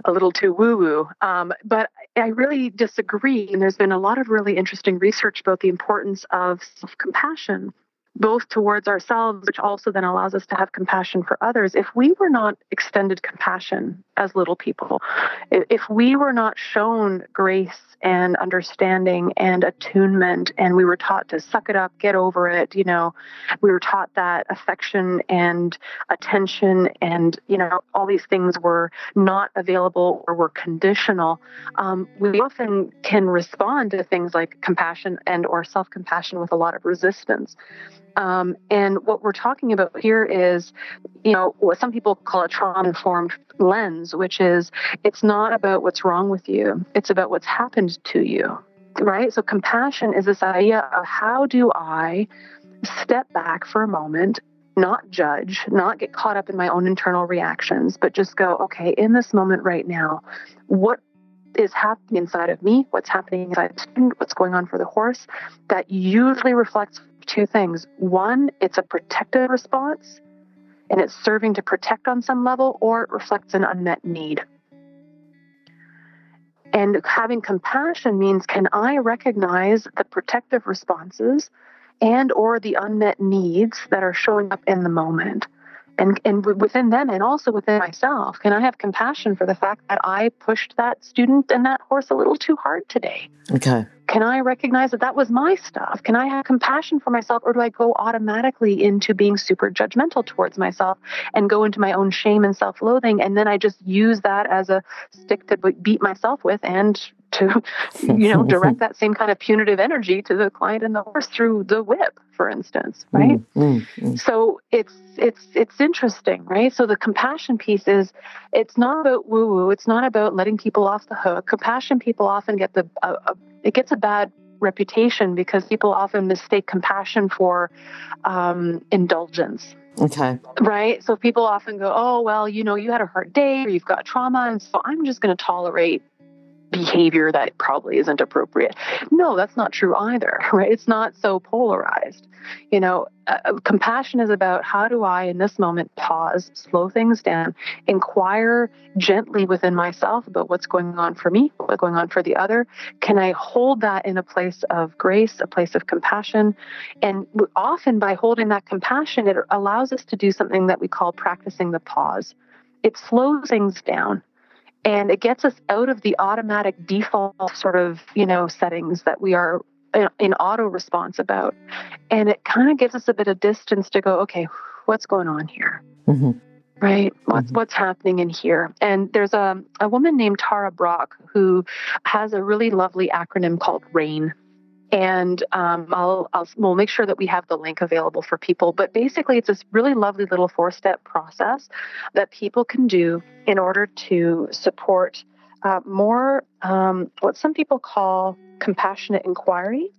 a little too woo woo. Um, but I really disagree. And there's been a lot of really interesting research about the importance of self compassion both towards ourselves, which also then allows us to have compassion for others. If we were not extended compassion as little people, if we were not shown grace and understanding and attunement, and we were taught to suck it up, get over it, you know, we were taught that affection and attention and, you know, all these things were not available or were conditional, um, we often can respond to things like compassion and or self-compassion with a lot of resistance. Um, and what we're talking about here is, you know, what some people call a trauma informed lens, which is it's not about what's wrong with you, it's about what's happened to you, right? So compassion is this idea of how do I step back for a moment not judge, not get caught up in my own internal reactions, but just go, okay, in this moment right now, what is happening inside of me, what's happening inside the student, what's going on for the horse, that usually reflects two things. One, it's a protective response and it's serving to protect on some level, or it reflects an unmet need. And having compassion means can I recognize the protective responses and or the unmet needs that are showing up in the moment? and and within them and also within myself can i have compassion for the fact that i pushed that student and that horse a little too hard today okay can i recognize that that was my stuff? Can i have compassion for myself or do i go automatically into being super judgmental towards myself and go into my own shame and self-loathing and then i just use that as a stick to beat myself with and to you know direct that same kind of punitive energy to the client and the horse through the whip for instance right? mm, mm, mm. so it's it's it's interesting right? So the compassion piece is it's not about woo woo it's not about letting people off the hook. Compassion people often get the uh, uh, it gets a bad reputation because people often mistake compassion for um, indulgence Okay. Right. So people often go, oh, well, you know, you had a hard day or you've got trauma. And so I'm just going to tolerate behavior that probably isn't appropriate. No, that's not true either, right? It's not so polarized. You know, uh, uh, compassion is about how do I, in this moment, pause, slow things down, inquire gently within myself about what's going on for me, what's going on for the other. Can I hold that in a place of grace, a place of compassion? And often by holding that compassion, it allows us to do something that we call practicing the pause. It slows things down and it gets us out of the automatic default sort of you know settings that we are in auto response about. And it kind of gives us a bit of distance to go okay what's going on here? Mm-hmm. right? What's mm-hmm. what's happening in here? And there's a, a woman named tara brach who has a really lovely acronym called rain and um, I'll, I'll we'll make sure that we have the link available for people. But basically, it's this really lovely little four-step process that people can do in order to support uh, more um, what some people call compassionate inquiry,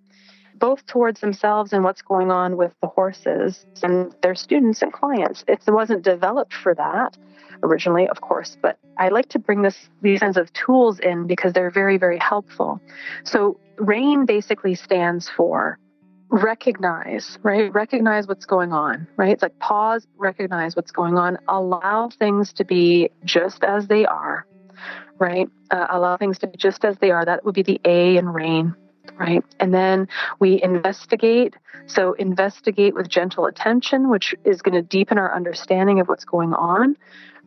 both towards themselves and what's going on with the horses and their students and clients. It wasn't developed for that originally, of course, but I like to bring this these kinds of tools in because they're very, very helpful. So RAIN basically stands for recognize, right? Recognize what's going on, right? It's like pause, recognize what's going on, allow things to be just as they are, right? Uh, allow things to be just as they are. That would be the A in RAIN, right? And then we investigate. So, investigate with gentle attention, which is going to deepen our understanding of what's going on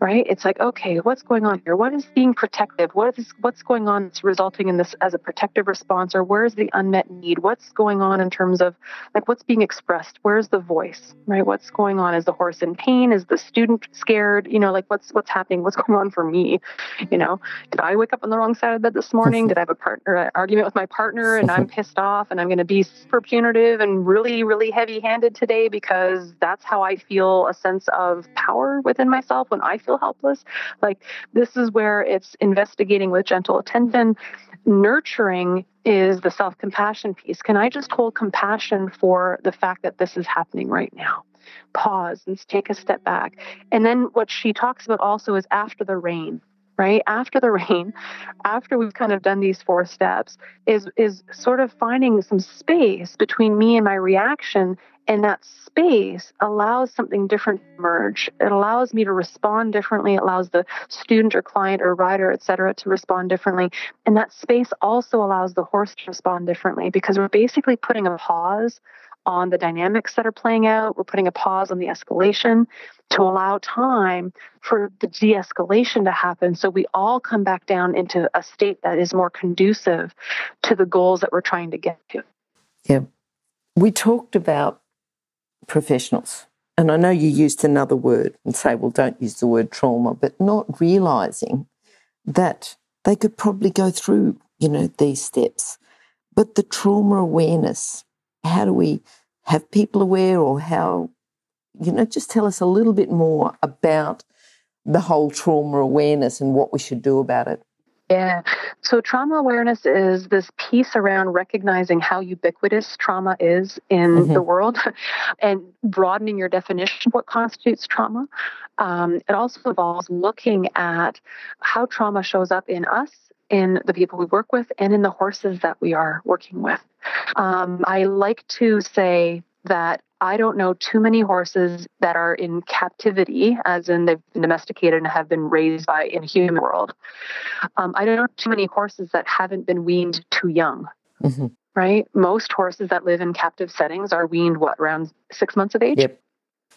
right? It's like, okay, what's going on here? What is being protective? What is what's going on that's resulting in this as a protective response, or where's the unmet need? What's going on in terms of like what's being expressed? Where's the voice, right? What's going on? Is the horse in pain? Is the student scared? You know, like what's what's happening? What's going on for me? You know, did I wake up on the wrong side of bed this morning? Did I have a partner an argument with my partner and I'm pissed off and I'm going to be super punitive and really really heavy handed today because that's how I feel a sense of power within myself when I feel feel helpless. Like this is where it's investigating with gentle attention. Nurturing is the self compassion piece. Can I just hold compassion for the fact that this is happening right now? Pause and take a step back. And then what she talks about also is after the rain right after the rain after we've kind of done these four steps is is sort of finding some space between me and my reaction and that space allows something different to emerge it allows me to respond differently it allows the student or client or rider et cetera to respond differently and that space also allows the horse to respond differently because we're basically putting a pause on the dynamics that are playing out. We're putting a pause on the escalation to allow time for the de escalation to happen so we all come back down into a state that is more conducive to the goals that we're trying to get to. Yeah. We talked about professionals. And I know you used another word and say, well, don't use the word trauma, but not realizing that they could probably go through, you know, these steps. But the trauma awareness, how do we have people aware or how, you know, just tell us a little bit more about the whole trauma awareness and what we should do about it. Yeah. So trauma awareness is this piece around recognizing how ubiquitous trauma is in mm-hmm. the world and broadening your definition of what constitutes trauma. Um, it also involves looking at how trauma shows up in us in the people we work with and in the horses that we are working with. Um, I like to say that I don't know too many horses that are in captivity, as in they've been domesticated and have been raised by in a human world. Um, I don't know too many horses that haven't been weaned too young. Mm-hmm. Right? Most horses that live in captive settings are weaned what around six months of age. Yep.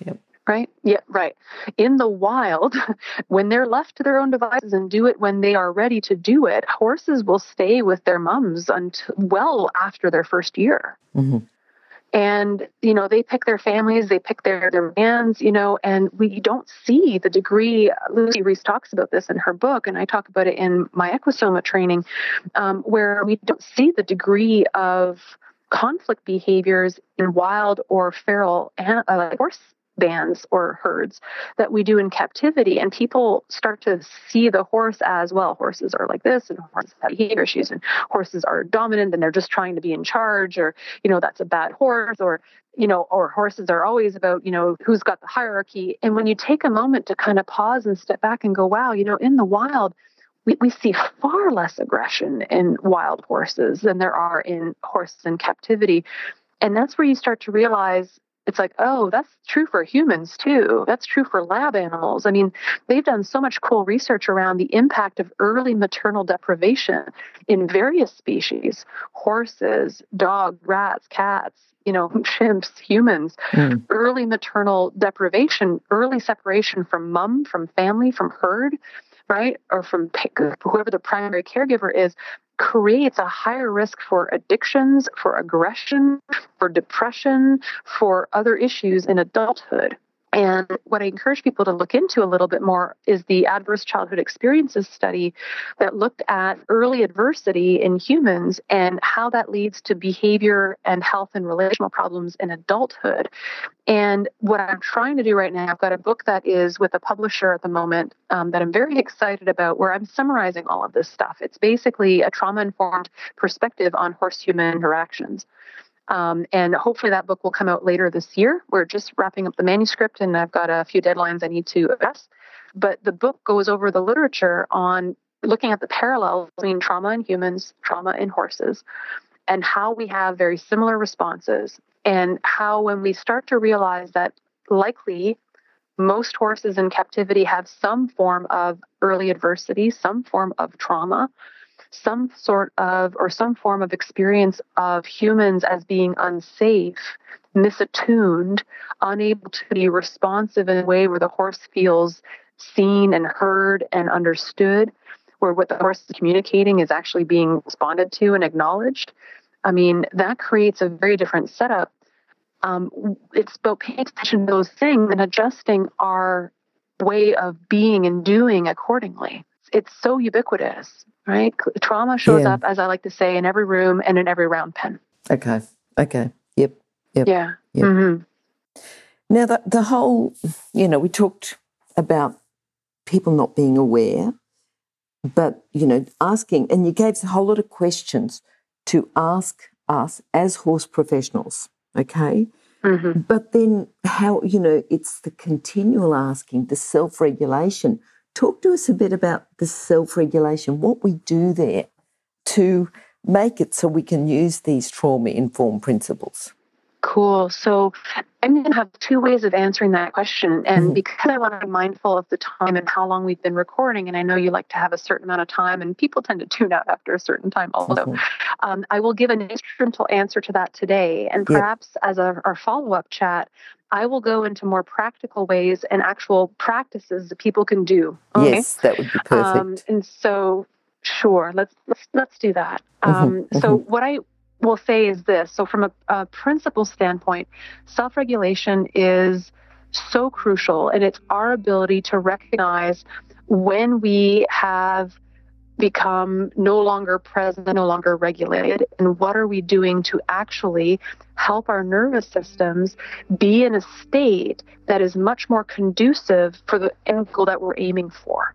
Yep. Right? Yeah, right. In the wild, when they're left to their own devices and do it when they are ready to do it, horses will stay with their mums until well after their first year. Mm-hmm and you know they pick their families they pick their their bands you know and we don't see the degree lucy rees talks about this in her book and i talk about it in my Equusoma training um, where we don't see the degree of conflict behaviors in wild or feral uh, horse bands or herds that we do in captivity. And people start to see the horse as well, horses are like this and horses have behavior issues and horses are dominant and they're just trying to be in charge or, you know, that's a bad horse or, you know, or horses are always about, you know, who's got the hierarchy. And when you take a moment to kind of pause and step back and go, wow, you know, in the wild, we, we see far less aggression in wild horses than there are in horses in captivity. And that's where you start to realize it's like, oh, that's true for humans too. That's true for lab animals. I mean, they've done so much cool research around the impact of early maternal deprivation in various species horses, dogs, rats, cats, you know, chimps, humans. Mm. Early maternal deprivation, early separation from mom, from family, from herd right, or from whoever the primary caregiver is, creates a higher risk for addictions, for aggression, for depression, for other issues in adulthood. And what I encourage people to look into a little bit more is the Adverse Childhood Experiences study that looked at early adversity in humans and how that leads to behavior and health and relational problems in adulthood. And what I'm trying to do right now, I've got a book that is with a publisher at the moment um, that I'm very excited about, where I'm summarizing all of this stuff. It's basically a trauma informed perspective on horse human interactions. Um, and hopefully that book will come out later this year. We're just wrapping up the manuscript, and I've got a few deadlines I need to address. But the book goes over the literature on looking at the parallels between trauma in humans, trauma in horses, and how we have very similar responses, and how when we start to realize that likely most horses in captivity have some form of early adversity, some form of trauma, some sort of or some form of experience of humans as being unsafe, misattuned, unable to be responsive in a way where the horse feels seen and heard and understood, where what the horse is communicating is actually being responded to and acknowledged. I mean, that creates a very different setup. Um, it's about paying attention to those things and adjusting our way of being and doing accordingly. It's so ubiquitous right? Trauma shows yeah. up, as I like to say, in every room and in every round pen. Okay. Okay. Yep. Yep. Yeah. Yep. Mm-hmm. Now, the, the whole, you know, we talked about people not being aware, but, you know, asking, and you gave us a whole lot of questions to ask us as horse professionals, okay? Mm-hmm. But then how, you know, it's the continual asking, the self regulation Talk to us a bit about the self regulation, what we do there to make it so we can use these trauma informed principles. Cool. So I'm going to have two ways of answering that question. And mm-hmm. because I want to be mindful of the time and how long we've been recording, and I know you like to have a certain amount of time, and people tend to tune out after a certain time also, mm-hmm. um, I will give an instrumental answer to that today. And perhaps yeah. as a, our follow up chat, I will go into more practical ways and actual practices that people can do. Okay? Yes, that would be perfect. Um, and so, sure, let's let's let's do that. Mm-hmm, um, mm-hmm. So, what I will say is this: so from a, a principle standpoint, self-regulation is so crucial, and it's our ability to recognize when we have become no longer present, no longer regulated? And what are we doing to actually help our nervous systems be in a state that is much more conducive for the end goal that we're aiming for?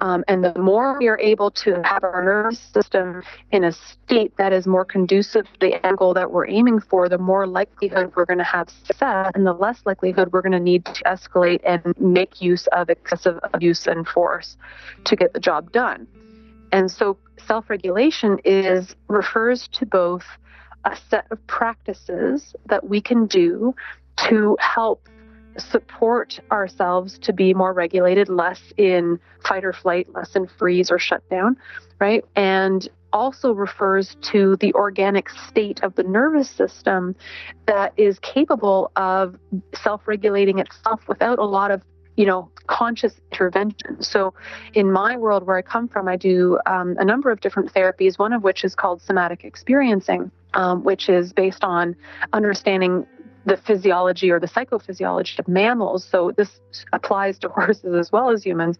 Um, and the more we are able to have our nervous system in a state that is more conducive to the end goal that we're aiming for, the more likelihood we're going to have success, and the less likelihood we're going to need to escalate and make use of excessive abuse and force to get the job done. And so self-regulation is refers to both a set of practices that we can do to help support ourselves to be more regulated, less in fight or flight, less in freeze or shut down, right? And also refers to the organic state of the nervous system that is capable of self regulating itself without a lot of you know, conscious intervention. So, in my world where I come from, I do um, a number of different therapies, one of which is called somatic experiencing, um, which is based on understanding the physiology or the psychophysiology of mammals. So this applies to horses as well as humans.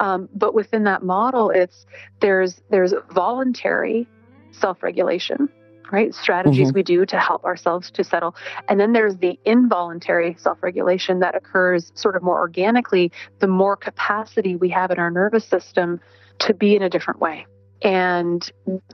Um, but within that model, it's there's there's voluntary self-regulation, right? Strategies mm-hmm. we do to help ourselves to settle, and then there's the involuntary self-regulation that occurs sort of more organically. The more capacity we have in our nervous system to be in a different way and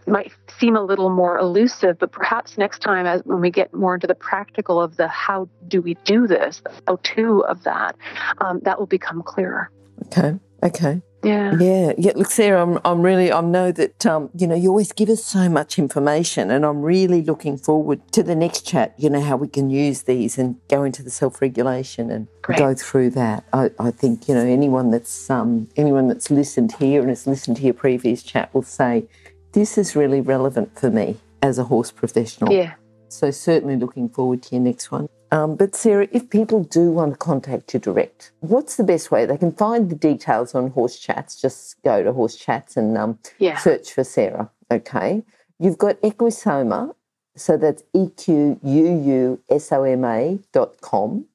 might seem a little more elusive, but perhaps next time, as when we get more into the practical of the how do we do this, the how to of that, um, that will become clearer. Okay. Okay. Yeah. Yeah. Yeah. Look, Sarah, I'm, I'm really, I know that, um, you know, you always give us so much information and I'm really looking forward to the next chat, you know, how we can use these and go into the self-regulation and Great. go through that. I, I think, you know, anyone that's, um, anyone that's listened here and has listened to your previous chat will say, this is really relevant for me as a horse professional. Yeah. So certainly looking forward to your next one. Um, but Sarah, if people do want to contact you direct, what's the best way? They can find the details on Horse Chats. Just go to Horse Chats and um, yeah. search for Sarah. Okay. You've got Equusoma. so that's E Q U U S O M A dot com.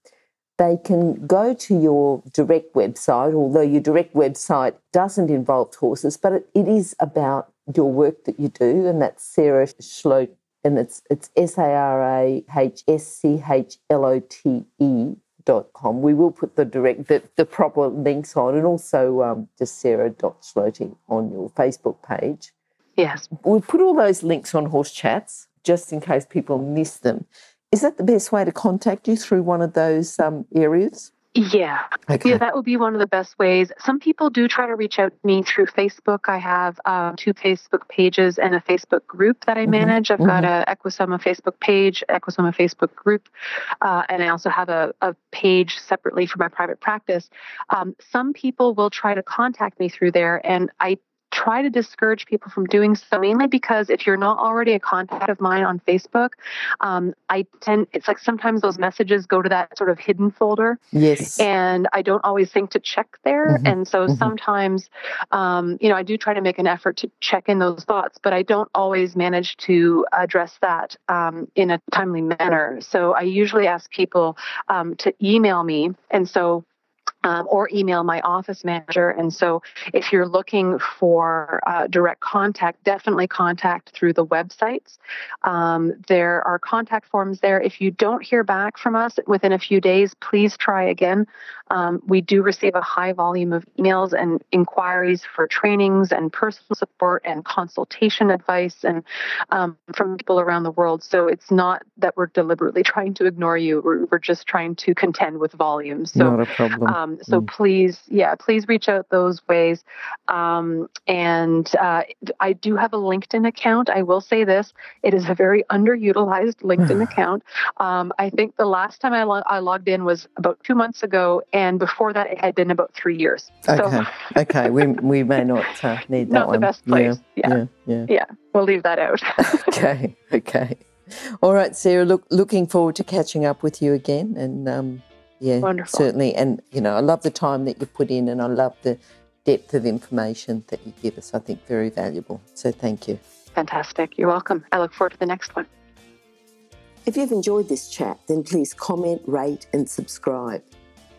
They can go to your direct website, although your direct website doesn't involve horses, but it, it is about your work that you do, and that's Sarah Schlote and it's it's S A R A H S C H L O T E dot com. We will put the direct the, the proper links on, and also um, just Sarah dot Schlote on your Facebook page. Yes, we'll put all those links on Horse Chats just in case people miss them. Is that the best way to contact you through one of those um, areas? Yeah. Okay. Yeah, that would be one of the best ways. Some people do try to reach out to me through Facebook. I have um, two Facebook pages and a Facebook group that I mm-hmm. manage. I've mm-hmm. got a Equusoma Facebook page, Equusoma Facebook group, uh, and I also have a, a, page separately for my private practice. Um, some people will try to contact me through there, and I try to discourage people from doing so, mainly because if you're not already a contact of mine on Facebook, um, I tend, it's like sometimes those messages go to that sort of hidden folder. Yes. And I don't always think to check there. Mm-hmm. And so mm-hmm. sometimes, um, you know, I do try to make an effort to check in those thoughts, but I don't always manage to address that um, in a timely manner. So I usually ask people um, to email me. And so um, or email my office manager. And so, if you're looking for uh, direct contact, definitely contact through the websites. Um, there are contact forms there. If you don't hear back from us within a few days, please try again. Um, we do receive a high volume of emails and inquiries for trainings and personal support and consultation advice and um, from people around the world. So it's not that we're deliberately trying to ignore you. We're, we're just trying to contend with volume. So, not a problem. Um, so mm. please, yeah, please reach out those ways. Um, and uh, I do have a LinkedIn account. I will say this: it is a very underutilized LinkedIn account. Um, I think the last time I, lo- I logged in was about two months ago, and before that, it had been about three years. Okay, so, okay, we we may not uh, need that not one. the best place. Yeah. Yeah. yeah, yeah, yeah. We'll leave that out. okay, okay. All right, Sarah. Look, looking forward to catching up with you again, and um, yeah, Wonderful. certainly. And you know, I love the time that you put in, and I love the depth of information that you give us. I think very valuable. So thank you. Fantastic. You're welcome. I look forward to the next one. If you've enjoyed this chat, then please comment, rate, and subscribe.